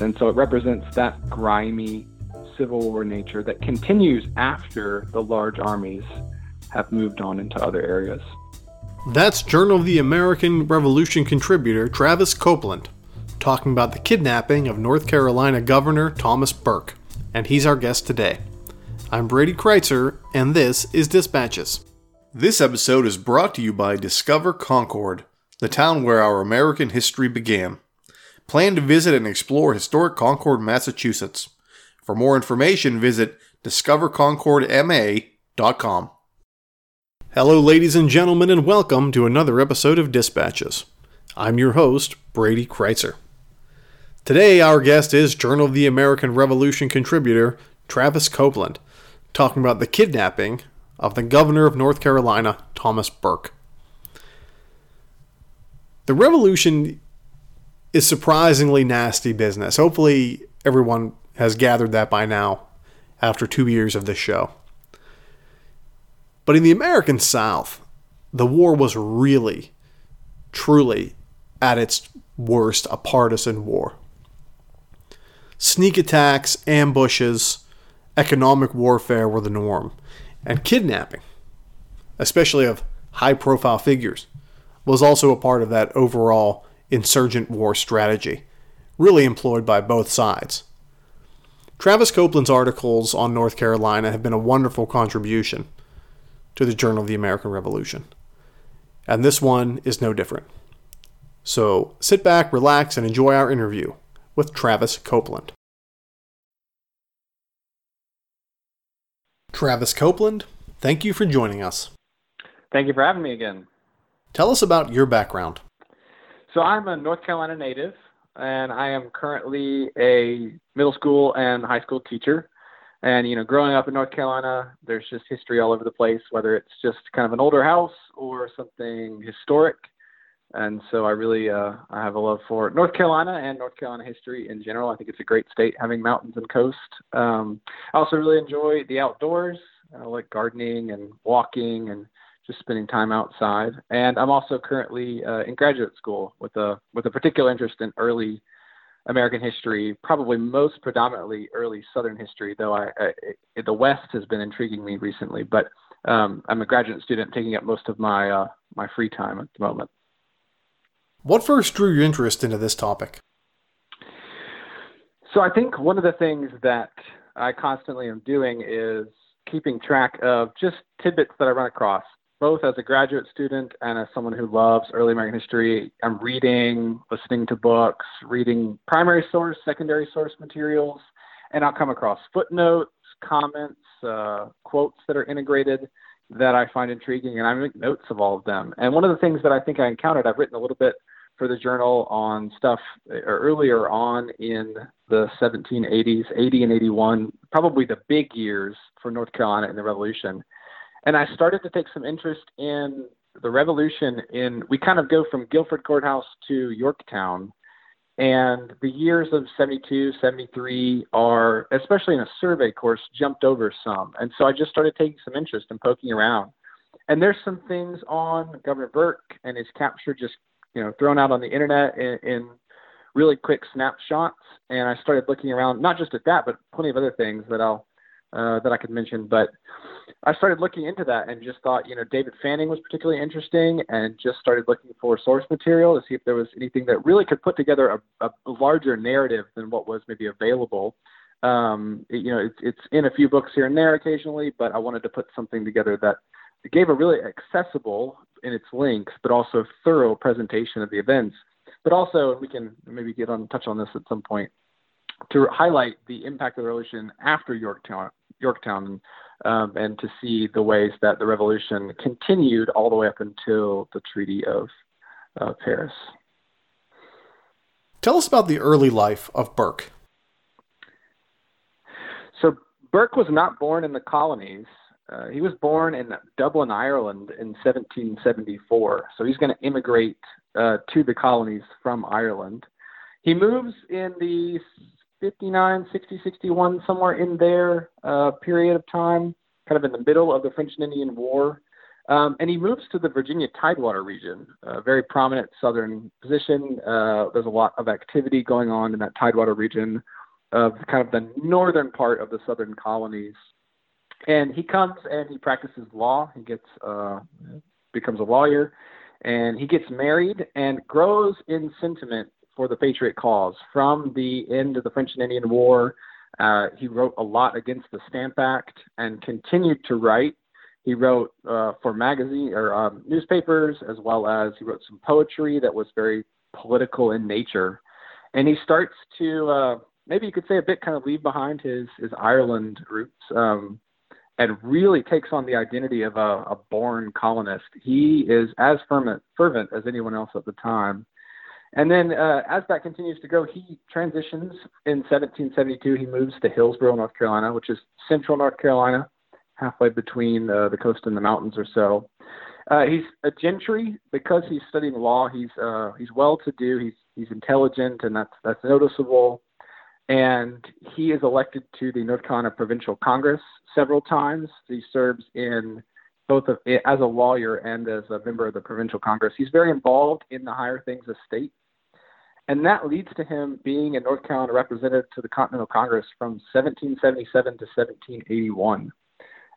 And so it represents that grimy Civil War nature that continues after the large armies have moved on into other areas. That's Journal of the American Revolution contributor Travis Copeland talking about the kidnapping of North Carolina Governor Thomas Burke, and he's our guest today. I'm Brady Crytzer, and this is Dispatches. This episode is brought to you by Discover Concord, the town where our American history began. Plan to visit and explore historic Concord, Massachusetts. For more information, visit discoverconcordma.com. Hello, ladies and gentlemen, and welcome to another episode of Dispatches. I'm your host, Brady Crytzer. Today, our guest is Journal of the American Revolution contributor Travis Copeland, talking about the kidnapping of the governor of North Carolina, Thomas Burke. The revolution is surprisingly nasty business. Hopefully, everyone has gathered that by now after two years of this show. But in the American South, the war was really, truly at its worst a partisan war. Sneak attacks, ambushes, economic warfare were the norm, and kidnapping, especially of high profile figures, was also a part of that overall insurgent war strategy, really employed by both sides. Travis Copeland's articles on North Carolina have been a wonderful contribution to the Journal of the American Revolution. And this one is no different. So sit back, relax, and enjoy our interview with Travis Copeland. Travis Copeland, thank you for joining us. Thank you for having me again. Tell us about your background. So I'm a North Carolina native, and I am currently a middle school and high school teacher. And you know, growing up in North Carolina, there's just history all over the place, whether it's just kind of an older house or something historic. And so I really uh, I have a love for North Carolina and North Carolina history in general. I think it's a great state having mountains and coast. Um, I also really enjoy the outdoors. I like gardening and walking and just spending time outside. And I'm also currently uh, in graduate school with a with a particular interest in early American history, probably most predominantly early Southern history, though I, I the West has been intriguing me recently. But um, I'm a graduate student, taking up most of my uh, my free time at the moment. What first drew your interest into this topic? So I think one of the things that I constantly am doing is keeping track of just tidbits that I run across both as a graduate student and as someone who loves early American history, I'm reading, listening to books, reading primary source, secondary source materials, and I'll come across footnotes, comments, uh, quotes that are integrated that I find intriguing, and I make notes of all of them. And one of the things that I think I encountered, I've written a little bit for the journal on stuff uh, earlier on in the 1780s, 80 and 81, probably the big years for North Carolina in the Revolution and I started to take some interest in the revolution in we kind of go from Guilford Courthouse to Yorktown. And the years of 72 73 are especially in a survey course jumped over some. And so I just started taking some interest in poking around. And there's some things on Governor Burke and his capture just you know thrown out on the internet in, in really quick snapshots. And I started looking around not just at that but plenty of other things that I'll uh, that I could mention. But I started looking into that and just thought, you know, David Fanning was particularly interesting and just started looking for source material to see if there was anything that really could put together a, a larger narrative than what was maybe available. Um, you know, it's, it's in a few books here and there occasionally, but I wanted to put something together that gave a really accessible in its links, but also thorough presentation of the events. But also, we can maybe get on touch on this at some point to highlight the impact of the revolution after Yorktown, Yorktown um, and to see the ways that the revolution continued all the way up until the Treaty of uh, Paris. Tell us about the early life of Burke. So Burke was not born in the colonies. Uh, he was born in Dublin, Ireland in 1774. So he's going to immigrate uh, to the colonies from Ireland. He moves in the 59, 60, 61, somewhere in there uh, period of time, kind of in the middle of the French and Indian War. Um, and he moves to the Virginia Tidewater region, a very prominent southern position. Uh, there's a lot of activity going on in that Tidewater region of kind of the northern part of the southern colonies. And he comes and he practices law. He gets uh, becomes a lawyer, and he gets married and grows in sentiment for the Patriot cause. From the end of the French and Indian War, uh, he wrote a lot against the Stamp Act and continued to write. He wrote uh, for magazine or um, newspapers, as well as he wrote some poetry that was very political in nature. And he starts to uh, maybe you could say a bit kind of leave behind his his Ireland roots. Um, and really takes on the identity of a, a born colonist. He is as fervent, fervent as anyone else at the time. And then uh, as that continues to go, he transitions in 1772. He moves to Hillsborough, North Carolina, which is central North Carolina, halfway between uh, the coast and the mountains or so. Uh, he's a gentry because he's studying law. He's uh, he's well-to-do. He's he's intelligent, and that's that's noticeable. And he is elected to the North Carolina Provincial Congress several times. He serves in both as a lawyer and as a member of the provincial congress. He's very involved in the higher things of state. And that leads to him being a North Carolina representative to the Continental Congress from 1777 to 1781.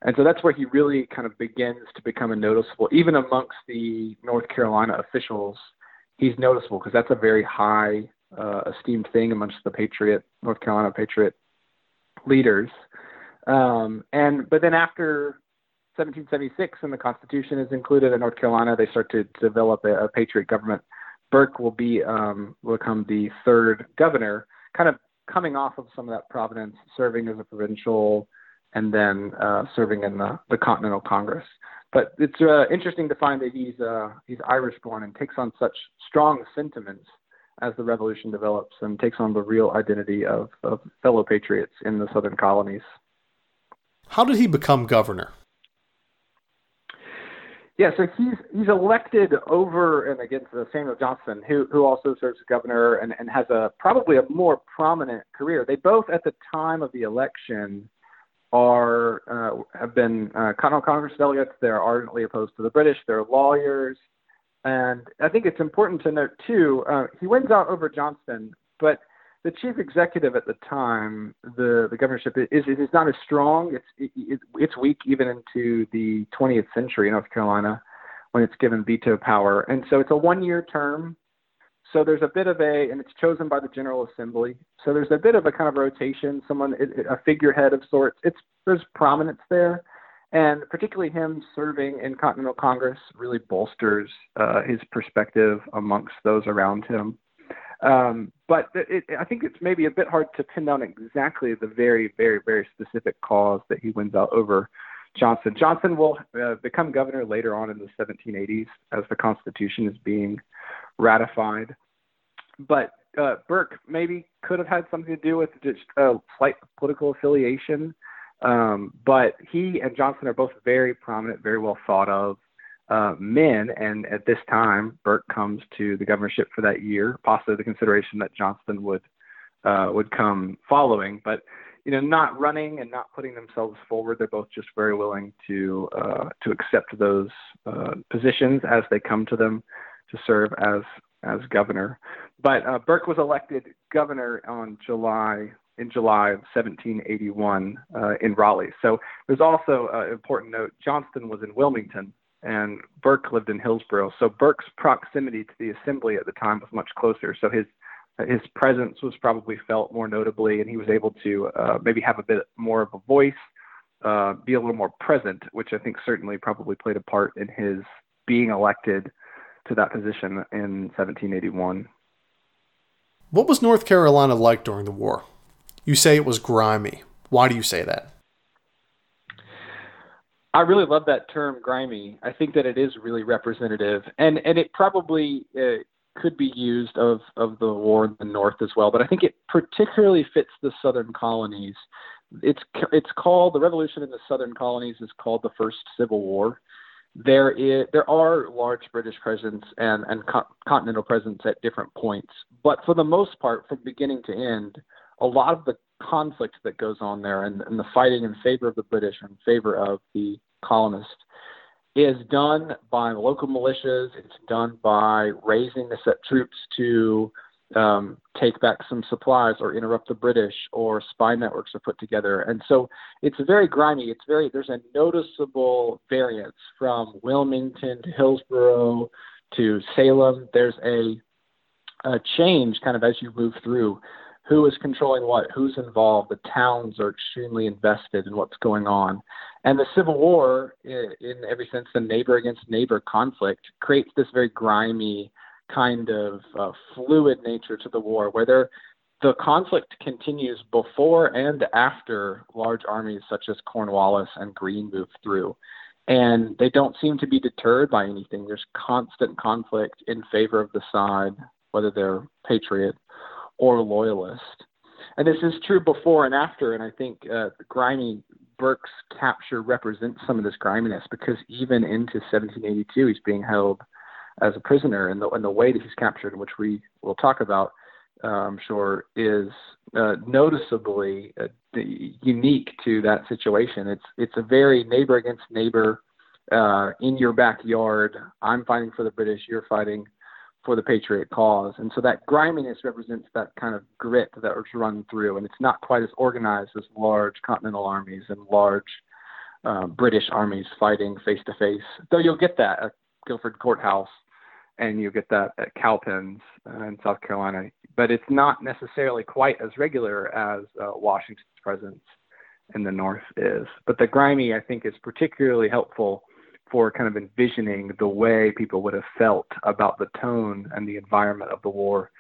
And so that's where he really kind of begins to become a noticeable, even amongst the North Carolina officials, he's noticeable because that's a very high uh, esteemed thing amongst the Patriot, North Carolina Patriot leaders. Um, and but then after 1776 and the Constitution is included in North Carolina, they start to develop a, a patriot government. Burke will be um, will become the third governor, kind of coming off of some of that providence, serving as a provincial, and then uh, serving in the, the Continental Congress. But it's uh, interesting to find that he's uh, he's Irish born and takes on such strong sentiments as the revolution develops and takes on the real identity of, of fellow patriots in the southern colonies. How did he become governor? Yeah, so he's he's elected over and against Samuel Johnston, who who also serves as governor and, and has a probably a more prominent career. They both, at the time of the election, are uh, have been uh, Congress delegates. They're ardently opposed to the British. They're lawyers, and I think it's important to note too. Uh, he wins out over Johnston, but the chief executive at the time, the the governorship is is not as strong. It's it, it's weak even into the 20th century in North Carolina when it's given veto power, and so it's a one year term. So there's a bit of a, and it's chosen by the General Assembly. So there's a bit of a kind of rotation. Someone, a figurehead of sorts. It's there's prominence there, and particularly him serving in Continental Congress really bolsters uh, his perspective amongst those around him. Um, but it, I think it's maybe a bit hard to pin down exactly the very, very, very specific cause that he wins out over Johnston. Johnston will uh, become governor later on in the 1780s as the Constitution is being ratified. But uh, Burke maybe could have had something to do with just a slight political affiliation. Um, but he and Johnston are both very prominent, very well thought of uh, men. And at this time, Burke comes to the governorship for that year, possibly the consideration that Johnston would uh, would come following. But you know, not running and not putting themselves forward, they're both just very willing to uh, to accept those uh, positions as they come to them to serve as as governor. But uh, Burke was elected governor on July in July of 1781 uh, in Raleigh. So there's also an important note. Johnston was in Wilmington and Burke lived in Hillsborough. So Burke's proximity to the assembly at the time was much closer. So his his presence was probably felt more notably, and he was able to uh, maybe have a bit more of a voice, uh, be a little more present, which I think certainly probably played a part in his being elected to that position in 1781. What was North Carolina like during the war? You say it was grimy. Why do you say that? I really love that term grimy. I think that it is really representative, and and it probably uh, could be used of of the war in the north as well, but I think it particularly fits the southern colonies. It's it's called the revolution in the southern colonies is called the first civil war. There is there are large British presence and and co- continental presence at different points, but for the most part, from beginning to end, a lot of the conflict that goes on there and, and the fighting in favor of the British and in favor of the colonists is done by local militias. It's done by raising the set troops to um, take back some supplies or interrupt the British, or spy networks are put together. And so it's very grimy. It's very there's a noticeable variance from Wilmington to Hillsborough to Salem. There's a, a change kind of as you move through. Who is controlling what? Who's involved? The towns are extremely invested in what's going on. And the Civil War, in, every sense, the neighbor against neighbor conflict, creates this very grimy, kind of uh, fluid nature to the war, where the conflict continues before and after large armies such as Cornwallis and Greene move through. And they don't seem to be deterred by anything. There's constant conflict in favor of the side, whether they're patriot or loyalist. And this is true before and after. And I think uh, grimy Burke's capture represents some of this griminess because even into 1782, he's being held as a prisoner, and the, and the way that he's captured, which we will talk about, uh, I'm sure, is uh, noticeably uh, unique to that situation. It's it's a very neighbor against neighbor uh, in your backyard. I'm fighting for the British. You're fighting for the patriot cause, and so that griminess represents that kind of grit that was run through, and it's not quite as organized as large continental armies and large uh, British armies fighting face to face. Though you'll get that at Guilford Courthouse and you get that at Cowpens uh, in South Carolina. But it's not necessarily quite as regular as uh, Washington's presence in the North is. But the grimy, I think, is particularly helpful for kind of envisioning the way people would have felt about the tone and the environment of the war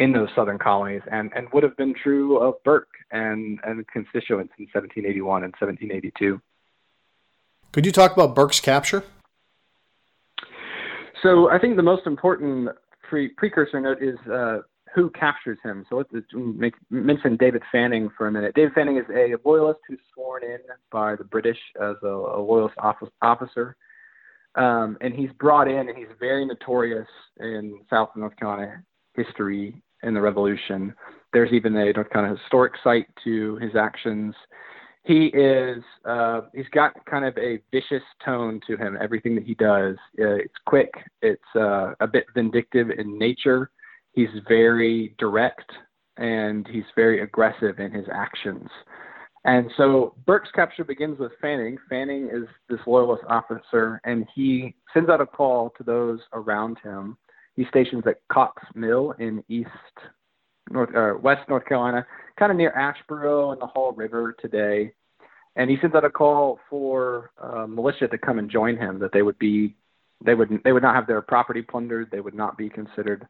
in those southern colonies and, and would have been true of Burke and, and constituents in 1781 and 1782. Could you talk about Burke's capture? So I think the most important pre- precursor note is uh, who captures him. So let's make, mention David Fanning for a minute. David Fanning is a loyalist who's sworn in by the British as a, a loyalist officer. Um, and he's brought in, and he's very notorious in South North Carolina history in the Revolution. There's even a North Carolina historic site to his actions he is uh, he's got kind of a vicious tone to him. Everything that he does, uh, it's quick. It's uh, a bit vindictive in nature. He's very direct and he's very aggressive in his actions. And so Burke's capture begins with Fanning. Fanning is this loyalist officer, and he sends out a call to those around him. He stations at Cox Mill in East North uh, West North Carolina, kind of near Asheboro and the Haw River today. And he sends out a call for uh, militia to come and join him. That they would be, they would they would not have their property plundered. They would not be considered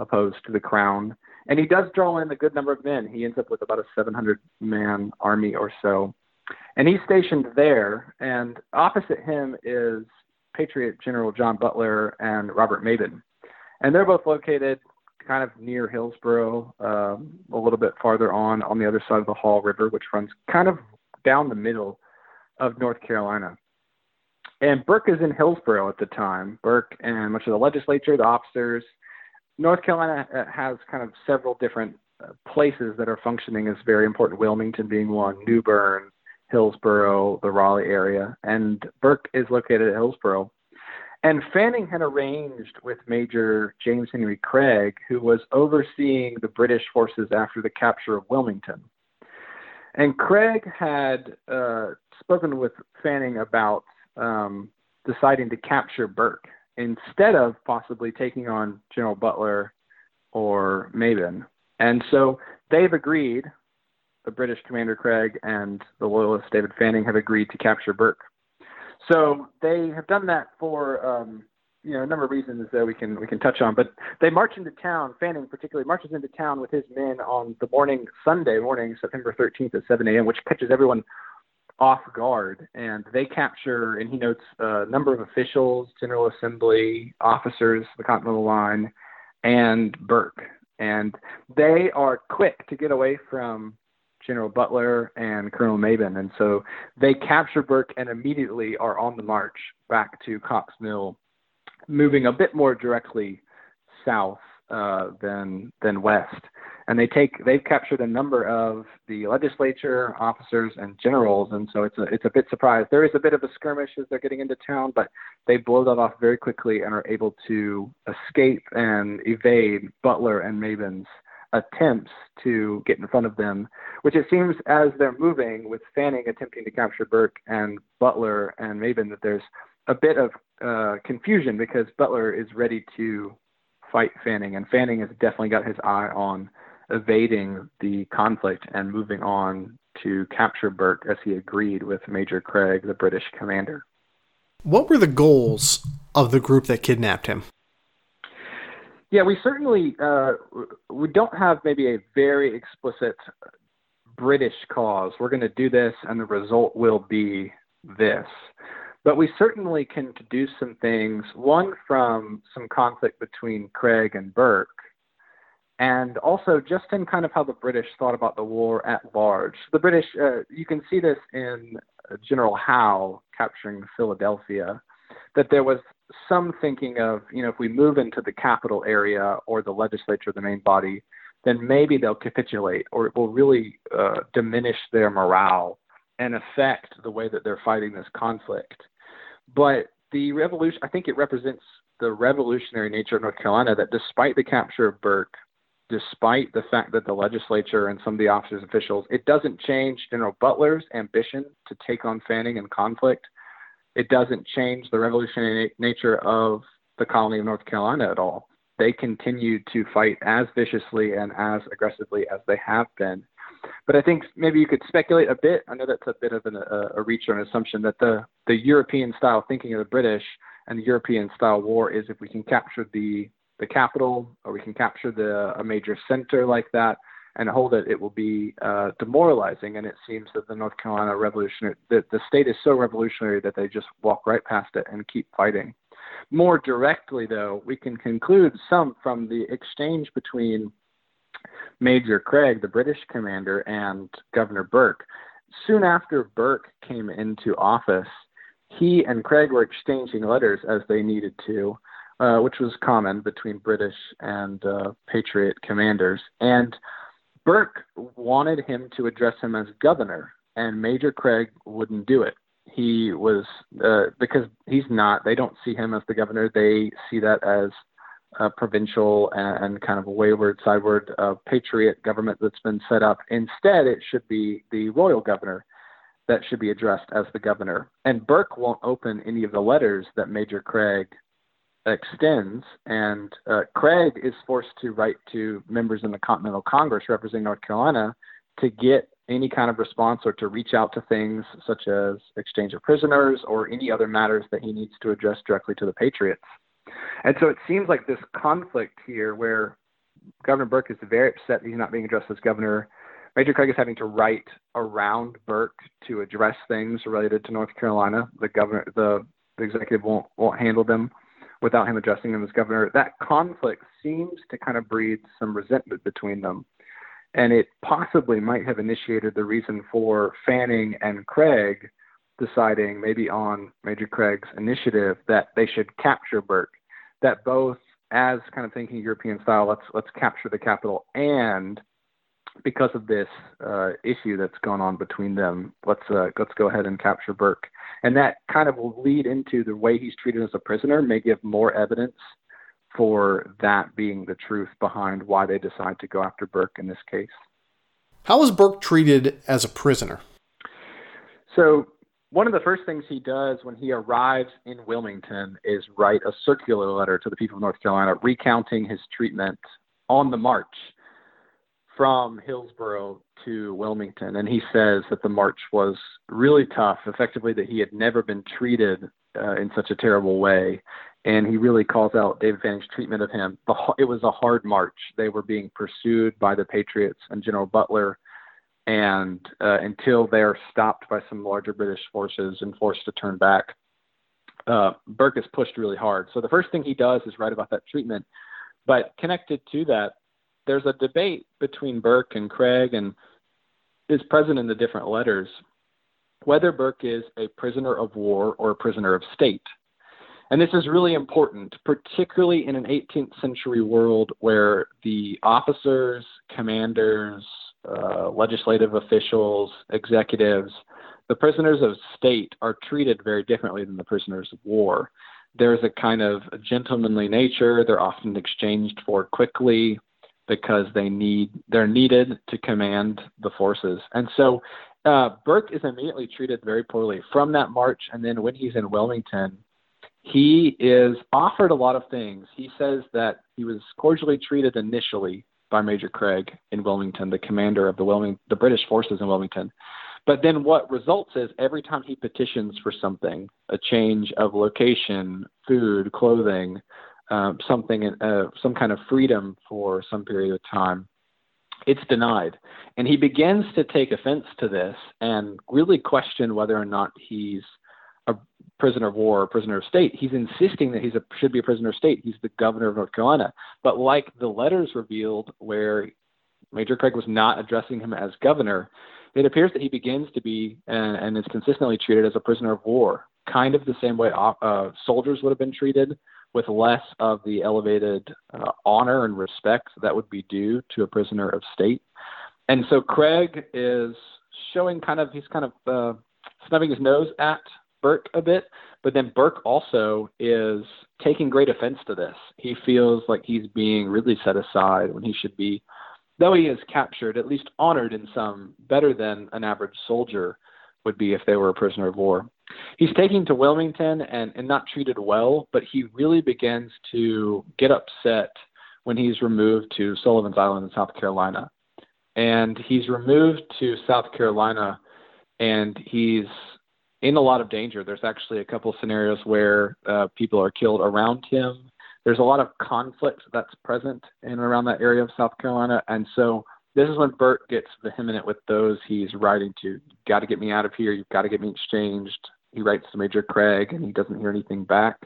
opposed to the crown. And he does draw in a good number of men. He ends up with about a 700 man army or so. And he's stationed there. And opposite him is Patriot General John Butler and Robert Mebane. And they're both located kind of near Hillsborough, um, a little bit farther on on the other side of the Haw River, which runs kind of down the middle of North Carolina. And Burke is in Hillsborough at the time. Burke and much of the legislature, the officers. North Carolina uh, has kind of several different uh, places that are functioning as very important. Wilmington being one, New Bern, Hillsborough, the Raleigh area, and Burke is located at Hillsborough. And Fanning had arranged with Major James Henry Craig, who was overseeing the British forces after the capture of Wilmington. And Craig had uh, spoken with Fanning about um, deciding to capture Burke instead of possibly taking on General Butler or Mebane. And so they've agreed, the British Commander Craig and the Loyalist David Fanning have agreed to capture Burke. So they have done that for um, you know a number of reasons that we can we can touch on. But they march into town. Fanning particularly marches into town with his men on the morning Sunday morning, September 13th at 7 a.m., which catches everyone off guard. And they capture, and he notes a number of officials, General Assembly officers, the Continental Line, and Burke. And they are quick to get away from General Butler and Colonel Mebane. And so they capture Burke and immediately are on the march back to Cox Mill, moving a bit more directly south uh, than than west. And they take they've captured a number of the legislature officers and generals, and so it's a it's a bit surprised. There is a bit of a skirmish as they're getting into town, but they blow that off very quickly and are able to escape and evade Butler and Mebane's attempts to get in front of them, which it seems as they're moving with Fanning attempting to capture Burke and Butler and Mabin that there's a bit of uh, confusion because Butler is ready to fight Fanning, and Fanning has definitely got his eye on evading the conflict and moving on to capture Burke as he agreed with Major Craig, the British commander. What were the goals of the group that kidnapped him? Yeah, we certainly uh, we don't have maybe a very explicit British cause. We're going to do this, and the result will be this. But we certainly can deduce some things. One from some conflict between Craig and Burke, and also just in kind of how the British thought about the war at large. The British, uh, you can see this in General Howe capturing Philadelphia, that there was some thinking of, you know, if we move into the capital area or the legislature, the main body, then maybe they'll capitulate or it will really uh, diminish their morale and affect the way that they're fighting this conflict. But the revolution, I think it represents the revolutionary nature of North Carolina that despite the capture of Burke, despite the fact that the legislature and some of the officers officials, it doesn't change General Butler's ambition to take on Fanning and conflict it doesn't change the revolutionary nature of the colony of North Carolina at all. They continue to fight as viciously and as aggressively as they have been. But I think maybe you could speculate a bit. I know that's a bit of an, a, a reach or an assumption that the, the European style thinking of the British and the European style war is if we can capture the the capital or we can capture the a major center like that, and hold it, it will be uh, demoralizing. And it seems that the North Carolina revolutionary, the, the state is so revolutionary that they just walk right past it and keep fighting. More directly, though, we can conclude some from the exchange between Major Craig, the British commander, and Governor Burke. Soon after Burke came into office, he and Craig were exchanging letters as they needed to, uh, which was common between British and uh, Patriot commanders. And Burke wanted him to address him as governor, and Major Craig wouldn't do it. He was uh, because he's not. They don't see him as the governor. They see that as a provincial and, and kind of a wayward, sideward uh, patriot government that's been set up. Instead, it should be the royal governor that should be addressed as the governor. And Burke won't open any of the letters that Major Craig extends, and uh, Craig is forced to write to members in the Continental Congress representing North Carolina to get any kind of response or to reach out to things such as exchange of prisoners or any other matters that he needs to address directly to the Patriots. And so it seems like this conflict here where Governor Burke is very upset that he's not being addressed as governor. Major Craig is having to write around Burke to address things related to North Carolina. The governor, the, the executive won't won't handle them without him addressing them as governor, that conflict seems to kind of breed some resentment between them. And it possibly might have initiated the reason for Fanning and Craig deciding, maybe on Major Craig's initiative, that they should capture Burke. That both, as kind of thinking European style, let's let's capture the capital, and because of this uh, issue that's gone on between them, let's uh, let's go ahead and capture Burke and that kind of will lead into the way he's treated as a prisoner may give more evidence for that being the truth behind why they decide to go after Burke in this case. How was Burke treated as a prisoner? So, one of the first things he does when he arrives in Wilmington is write a circular letter to the people of North Carolina recounting his treatment on the march from Hillsborough to Wilmington, and he says that the march was really tough. Effectively, that he had never been treated uh, in such a terrible way, and he really calls out David Fanning's treatment of him. It was a hard march. They were being pursued by the Patriots and General Butler, and uh, until they're stopped by some larger British forces and forced to turn back, uh, Burke is pushed really hard. So the first thing he does is write about that treatment But connected to that, there's a debate between Burke and Craig and is present in the different letters whether Burke is a prisoner of war or a prisoner of state. And this is really important, particularly in an 18th century world where the officers, commanders, uh, legislative officials, executives, the prisoners of state are treated very differently than the prisoners of war. There's a kind of gentlemanly nature. They're often exchanged for quickly because they need they're needed to command the forces. And so uh, Burke is immediately treated very poorly from that march, and then when he's in Wilmington, he is offered a lot of things. He says that he was cordially treated initially by Major Craig in Wilmington, the commander of the Wilming- the British forces in Wilmington. But then what results is every time he petitions for something, a change of location, food, clothing, um, something, uh, some kind of freedom for some period of time, it's denied. And he begins to take offense to this and really question whether or not he's a prisoner of war or prisoner of state. He's insisting that he should be a prisoner of state. He's the governor of North Carolina. But like the letters revealed, where Major Craig was not addressing him as governor, it appears that he begins to be and, and is consistently treated as a prisoner of war, kind of the same way uh, soldiers would have been treated with less of the elevated uh, honor and respect that would be due to a prisoner of state. And so Craig is showing kind of, he's kind of uh, snubbing his nose at Burke a bit, but then Burke also is taking great offense to this. He feels like he's being really set aside when he should be, though he is captured, at least honored in some better than an average soldier would be if they were a prisoner of war he's taken to Wilmington and, and not treated well, but he really begins to get upset when he's removed to Sullivan's Island in South Carolina. And he's removed to South Carolina and he's in a lot of danger. There's actually a couple scenarios where uh, people are killed around him. There's a lot of conflict that's present in and around that area of South Carolina. And so this is when Burke gets vehement with those he's writing to. You've got to get me out of here. You've got to get me exchanged he writes to Major Craig and he doesn't hear anything back.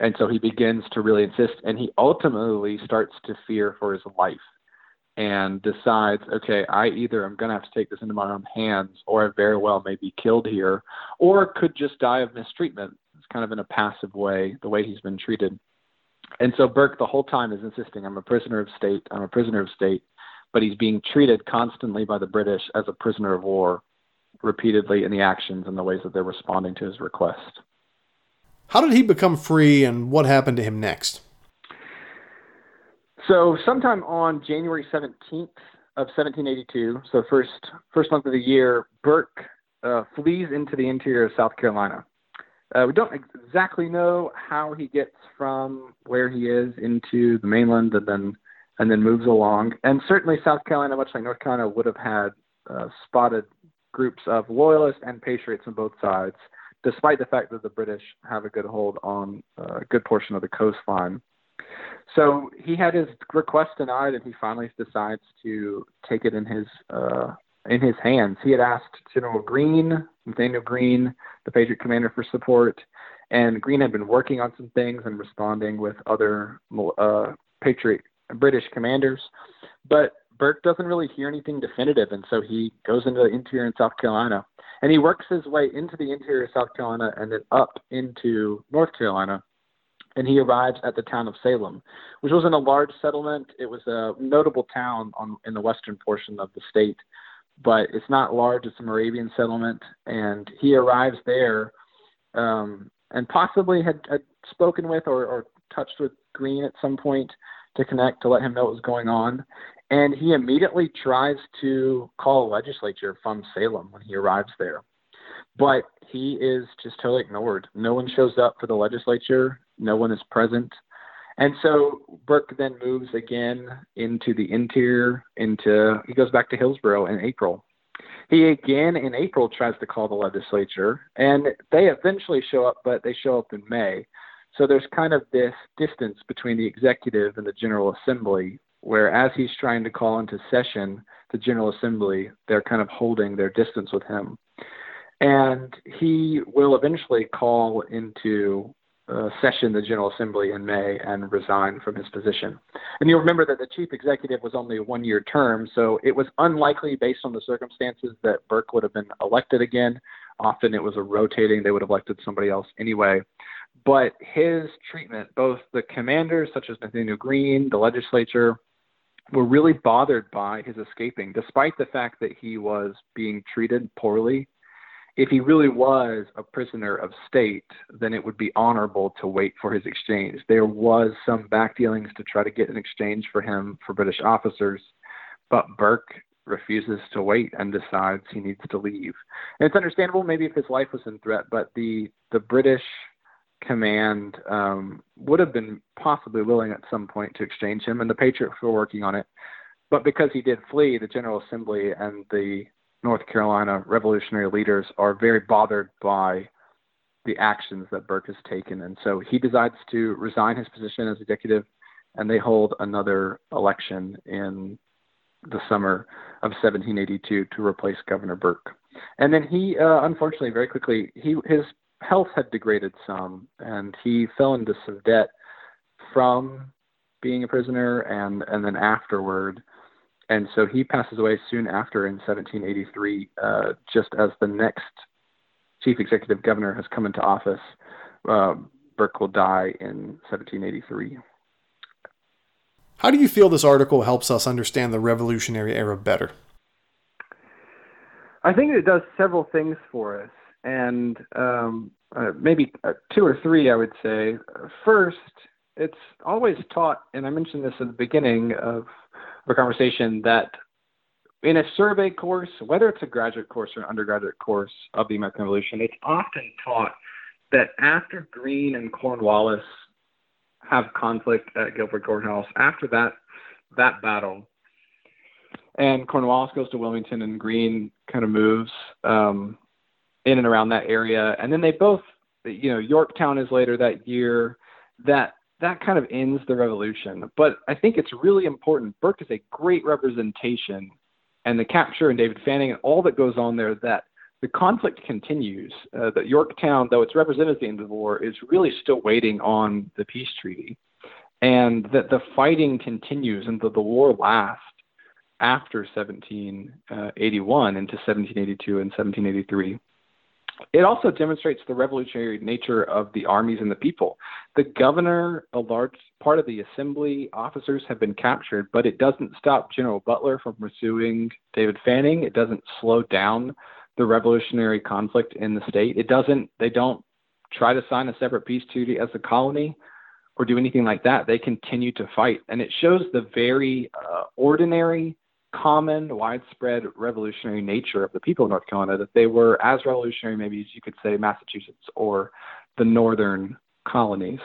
And so he begins to really insist and he ultimately starts to fear for his life and decides, okay, I either am going to have to take this into my own hands or I very well may be killed here or could just die of mistreatment. It's kind of in a passive way, the way he's been treated. And so Burke the whole time is insisting, I'm a prisoner of state, I'm a prisoner of state, but he's being treated constantly by the British as a prisoner of war repeatedly in the actions and the ways that they're responding to his request. How did he become free and what happened to him next? So, sometime on January 17th of 1782, so first first month of the year, Burke uh, flees into the interior of South Carolina. Uh, we don't exactly know how he gets from where he is into the mainland and then and then moves along. And certainly South Carolina, much like North Carolina, would have had uh, spotted groups of loyalists and patriots on both sides, despite the fact that the British have a good hold on a good portion of the coastline. So he had his request denied, and he finally decides to take it in his uh, in his hands. He had asked General Greene, Nathaniel Greene, the Patriot commander, for support, and Greene had been working on some things and responding with other uh, Patriot British commanders. But Burke doesn't really hear anything definitive, and so he goes into the interior in South Carolina, and he works his way into the interior of South Carolina and then up into North Carolina, and he arrives at the town of Salem, which wasn't a large settlement. It was a notable town on in the western portion of the state, but it's not large. It's a Moravian settlement, and he arrives there, um, and possibly had, had spoken with or, or touched with Greene at some point to connect to let him know what was going on. And he immediately tries to call a legislature from Salem when he arrives there. But he is just totally ignored. No one shows up for the legislature, no one is present. And so Burke then moves again into the interior, into he goes back to Hillsborough in April. He again in April tries to call the legislature, and they eventually show up, but they show up in May. So there's kind of this distance between the executive and the General Assembly where as he's trying to call into session the General Assembly, they're kind of holding their distance with him. And he will eventually call into uh, session the General Assembly in May and resign from his position. And you'll remember that the chief executive was only a one year term, so it was unlikely, based on the circumstances, that Burke would have been elected again. Often it was a rotating, they would have elected somebody else anyway. But his treatment, both the commanders, such as Nathaniel Greene, the legislature, were really bothered by his escaping, despite the fact that he was being treated poorly if he really was a prisoner of state, then it would be honorable to wait for his exchange. There was some back dealings to try to get an exchange for him for British officers, but Burke refuses to wait and decides he needs to leave. And it's understandable, maybe if his life was in threat, but the the British command um, would have been possibly willing at some point to exchange him, and the Patriots were working on it. But because he did flee, the General Assembly and the North Carolina revolutionary leaders are very bothered by the actions that Burke has taken. And so he decides to resign his position as executive, and they hold another election in the summer of 1782 to replace Governor Burke. And then he, uh, unfortunately, very quickly, he his health had degraded some, and he fell into some debt from being a prisoner and and then afterward and so he passes away soon after in 1783, uh, just as the next chief executive governor has come into office. Uh, Burke will die in 1783. How do you feel this article helps us understand the Revolutionary Era better? I think it does several things for us, and um, uh, maybe uh, two or three, I would say. First, it's always taught, and I mentioned this at the beginning of our conversation that in a survey course, whether it's a graduate course or an undergraduate course of the American Revolution, it's often taught that after Greene and Cornwallis have conflict at Guilford Courthouse, after that that battle, and Cornwallis goes to Wilmington and Greene kind of moves um, in and around that area, and then they both, you know, Yorktown is later that year. That that kind of ends the revolution. But I think it's really important. Burke is a great representation, and the capture and David Fanning and all that goes on there that the conflict continues. Uh, that Yorktown, though it's represented at the end of the war, is really still waiting on the peace treaty, and that the fighting continues and that the war lasts after 1781 into 1782 and 1783. It also demonstrates the revolutionary nature of the armies and the people. The governor, a large part of the assembly officers have been captured, but it doesn't stop General Butler from pursuing David Fanning. It doesn't slow down the revolutionary conflict in the state. It doesn't, they don't try to sign a separate peace treaty as a colony or do anything like that. They continue to fight. And it shows the very uh, ordinary common, widespread revolutionary nature of the people of North Carolina, that they were as revolutionary, maybe as you could say, Massachusetts or the northern colonies.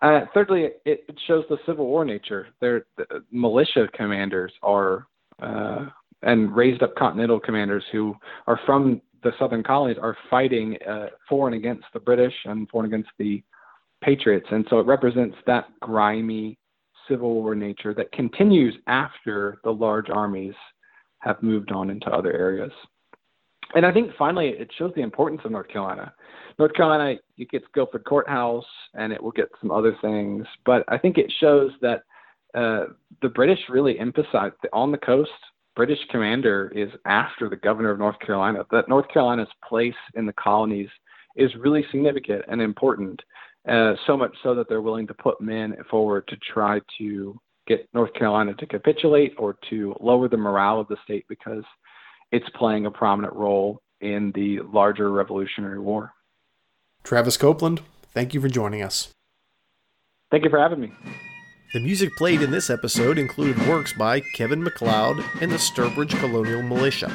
Uh, thirdly, it, it, shows the Civil War nature. Their the militia commanders are uh, and raised up Continental commanders who are from the southern colonies are fighting uh, for and against the British and for and against the Patriots, and so it represents that grimy Civil War nature that continues after the large armies have moved on into other areas. And I think finally it shows the importance of North Carolina. North Carolina, it gets Guilford Courthouse and it will get some other things, but I think it shows that uh, the British really emphasize on the coast. British commander is after the governor of North Carolina. That North Carolina's place in the colonies is really significant and important. Uh, so much so that they're willing to put men forward to try to get North Carolina to capitulate or to lower the morale of the state because it's playing a prominent role in the larger Revolutionary War. Travis Copeland, thank you for joining us. Thank you for having me. The music played in this episode included works by Kevin MacLeod and the Sturbridge Colonial Militia.